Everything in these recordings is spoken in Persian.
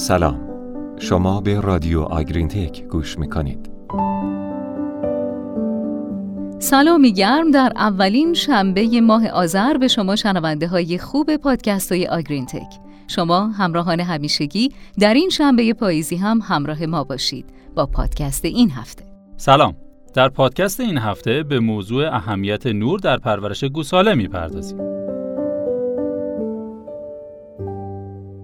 سلام. شما به رادیو آگرین تک گوش می‌کنید. سلامی گرم در اولین شنبه ماه آذر به شما شنونده های خوب پادکست های آگرین تک شما همراهان همیشگی در این شنبه پاییزی هم همراه ما باشید با پادکست این هفته. سلام. در پادکست این هفته به موضوع اهمیت نور در پرورش گوساله می‌پردازیم.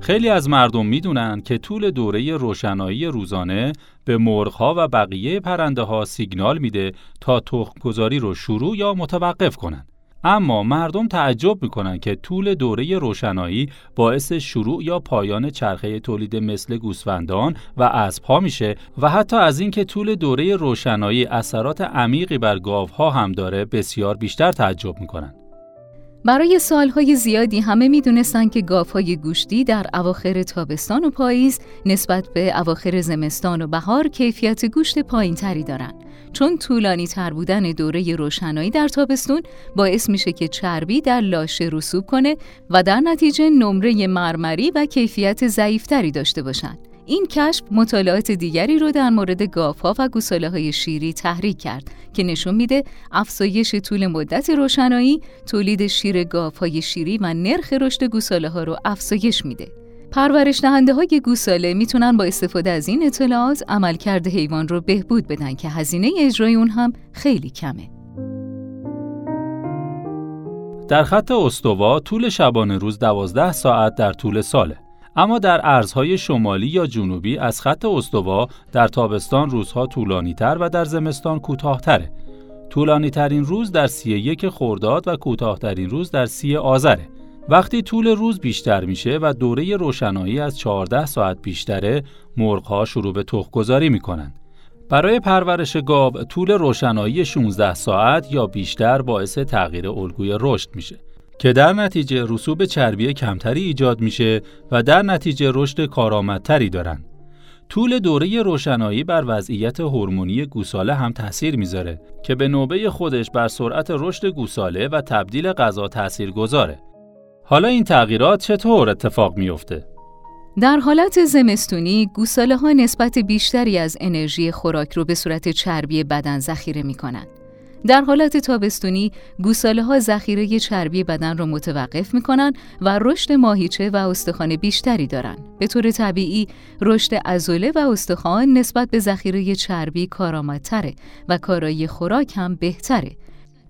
خیلی از مردم می‌دونن که طول دوره روشنایی روزانه به مرغها و بقیه پرنده ها سیگنال میده تا تخم گذاری رو شروع یا متوقف کنن. اما مردم تعجب می‌کنن که طول دوره روشنایی باعث شروع یا پایان چرخه تولید مثل گوسفندان و اسبها میشه و حتی از اینکه طول دوره روشنایی اثرات عمیقی بر گاوها هم داره بسیار بیشتر تعجب می‌کنن. برای سالهای زیادی همه می‌دونستند که گاوهای گوشتی در اواخر تابستان و پاییز نسبت به اواخر زمستان و بهار کیفیت گوشت پایینتری دارند. چون طولانی تر بودن دوره روشنایی در تابستون باعث میشه که چربی در لاشه رسوب کنه و در نتیجه نمره مرمری و کیفیت ضعیفتری داشته باشند. این کشف مطالعات دیگری رو در مورد گاوها و گوساله های شیری تحریک کرد که نشون میده افزایش طول مدت روشنایی تولید شیر گاوهای شیری و نرخ رشد گوساله ها رو افزایش میده. پرورش دهنده های گوساله می‌تونن با استفاده از این اطلاعات عملکرد حیوان رو بهبود بدن که هزینه اجرای اون هم خیلی کمه. در خط استوا طول شبانه روز 12 ساعت در طول ساله. اما در ارزهای شمالی یا جنوبی از خط استوا در تابستان روزها طولانی تر و در زمستان کوتاهتره. طولانی ترین روز در سی یک خورداد و کوتاهترین روز در سی آذره. وقتی طول روز بیشتر میشه و دوره روشنایی از 14 ساعت بیشتره، مرغها شروع به تخم‌گذاری می‌کنن. برای پرورش گاو طول روشنایی 16 ساعت یا بیشتر باعث تغییر الگوی رشد میشه. که در نتیجه رسوب چربی کمتری ایجاد میشه و در نتیجه رشد کارآمدتری دارن. طول دوره روشنایی بر وضعیت هورمونی گوساله هم تاثیر می‌ذاره که به نوبه خودش بر سرعت رشد گوساله و تبدیل غذا تاثیر گذاره. حالا این تغییرات چطور اتفاق میافته؟ در حالت زمستونی گوساله ها نسبت بیشتری از انرژی خوراک رو به صورت چربی بدن ذخیره می کنند. در حالت تابستونی گوساله ها ذخیره چربی بدن را متوقف می کنند و رشد ماهیچه و استخوان بیشتری دارند. به طور طبیعی رشد عضله و استخوان نسبت به ذخیره چربی کارآمدتره و کارایی خوراک هم بهتره.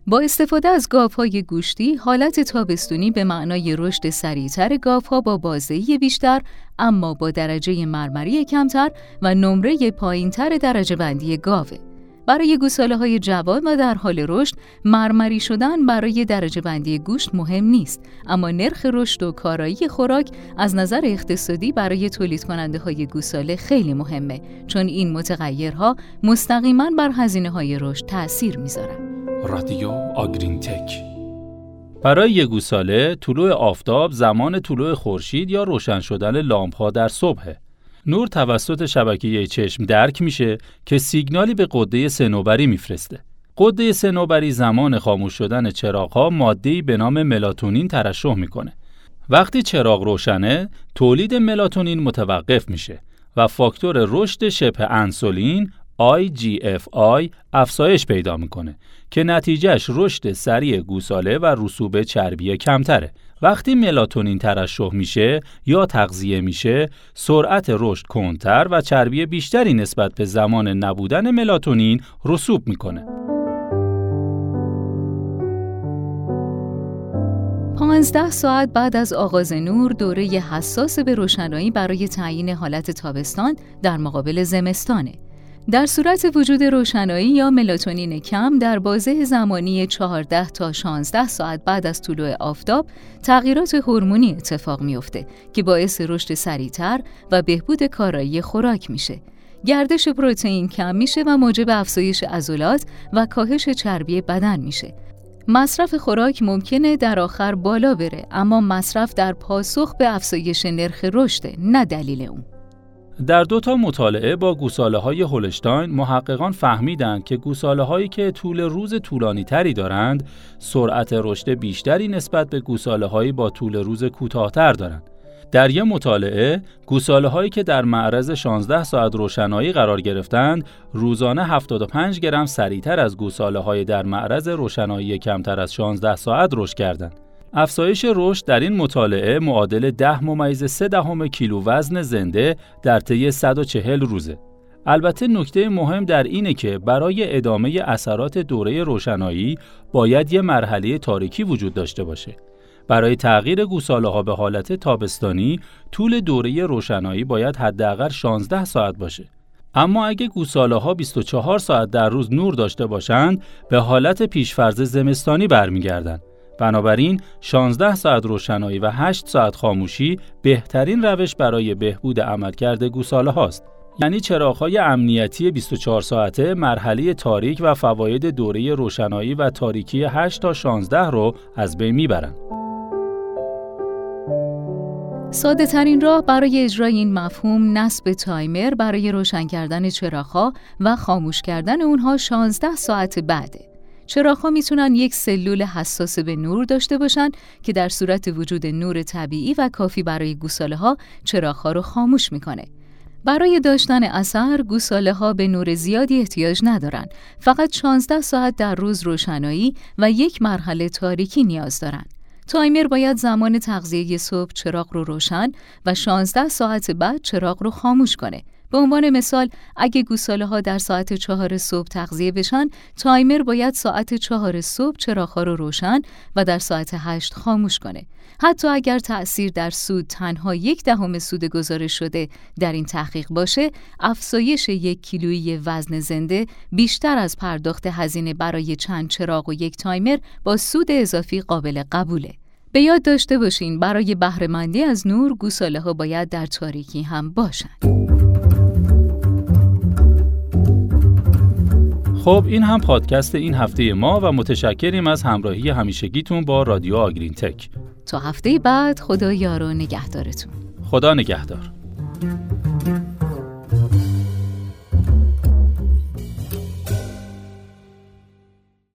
با استفاده از گاوهای گوشتی حالت تابستونی به معنای رشد سریعتر گاوها با بازدهی بیشتر اما با درجه مرمری کمتر و نمره پایینتر درجه بندی گاوه. برای گوساله های جوان و در حال رشد مرمری شدن برای درجه بندی گوشت مهم نیست. اما نرخ رشد و کارایی خوراک از نظر اقتصادی برای تولید کننده های گوساله خیلی مهمه چون این متغیرها مستقیما بر هزینه های رشد تأثیر می‌ذارن. رادیو آگرین تک برای گوساله طلوع آفتاب زمان طلوع خورشید یا روشن شدن لامپ ها در صبحه. نور توسط شبکه چشم درک میشه که سیگنالی به قده سنوبری میفرسته. قده سنوبری زمان خاموش شدن چراغها ماده‌ای به نام ملاتونین ترشح می‌کنه. وقتی چراغ روشنه، تولید ملاتونین متوقف میشه و فاکتور رشد شبه انسولین IGFI افزایش پیدا می‌کنه که نتیجهش رشد سریع گوساله و رسوب چربی کمتره. وقتی ملاتونین ترشح میشه یا تغذیه میشه سرعت رشد کنتر و چربی بیشتری نسبت به زمان نبودن ملاتونین رسوب می‌کنه. 15 ساعت بعد از آغاز نور دوره حساس به روشنایی برای تعیین حالت تابستان در مقابل زمستانه. در صورت وجود روشنایی یا ملاتونین کم در بازه زمانی 14 تا 16 ساعت بعد از طلوع آفتاب تغییرات هورمونی اتفاق میافته که باعث رشد سریعتر و بهبود کارایی خوراک میشه. گردش پروتئین کم میشه و موجب افزایش عضلات و کاهش چربی بدن میشه. مصرف خوراک ممکنه در آخر بالا بره اما مصرف در پاسخ به افزایش نرخ رشد نه دلیل اون. در دو تا مطالعه با گوساله های هولشتاین محققان فهمیدند که گوساله هایی که طول روز طولانی تری دارند سرعت رشد بیشتری نسبت به گوساله هایی با طول روز کوتاهتر دارند. در یک مطالعه گوساله هایی که در معرض 16 ساعت روشنایی قرار گرفتند روزانه 75 گرم سریعتر از گوساله های در معرض روشنایی کمتر از 16 ساعت رشد کردند. افزایش رشد در این مطالعه معادل 10 ممیز 3 دهم کیلو وزن زنده در طی 140 روزه. البته نکته مهم در اینه که برای ادامه اثرات دوره روشنایی باید یه مرحله تاریکی وجود داشته باشه. برای تغییر گوساله ها به حالت تابستانی طول دوره روشنایی باید حداقل 16 ساعت باشه. اما اگه گوساله ها 24 ساعت در روز نور داشته باشند به حالت پیشفرز زمستانی برمیگردند. بنابراین 16 ساعت روشنایی و 8 ساعت خاموشی بهترین روش برای بهبود عملکرد گوساله هاست. یعنی چراغ‌های امنیتی 24 ساعته مرحله تاریک و فواید دوره روشنایی و تاریکی 8 تا 16 رو از بین می‌برند. ساده ترین راه برای اجرای این مفهوم نصب تایمر برای روشن کردن چراغها و خاموش کردن اونها 16 ساعت بعده. چراغها می‌تونن یک سلول حساس به نور داشته باشن که در صورت وجود نور طبیعی و کافی برای گوساله ها چراغها رو خاموش می‌کنه. برای داشتن اثر گوساله ها به نور زیادی احتیاج ندارن. فقط 16 ساعت در روز روشنایی و یک مرحله تاریکی نیاز دارند. تایمر باید زمان تغذیه صبح چراغ رو روشن و 16 ساعت بعد چراغ رو خاموش کنه. به عنوان مثال اگه گوساله ها در ساعت چهار صبح تغذیه بشن تایمر باید ساعت چهار صبح چراغ رو روشن و در ساعت هشت خاموش کنه حتی اگر تأثیر در سود تنها یک دهم سود گزارش شده در این تحقیق باشه افزایش یک کیلویی وزن زنده بیشتر از پرداخت هزینه برای چند چراغ و یک تایمر با سود اضافی قابل قبوله به یاد داشته باشین برای بهرهمندی از نور گوساله ها باید در تاریکی هم باشند. خب این هم پادکست این هفته ما و متشکریم از همراهی همیشگیتون با رادیو آگرین تک تا هفته بعد خدا یارو نگهدارتون. خدا نگهدار.